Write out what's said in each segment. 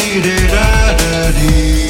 needed out of you.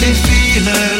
Les filles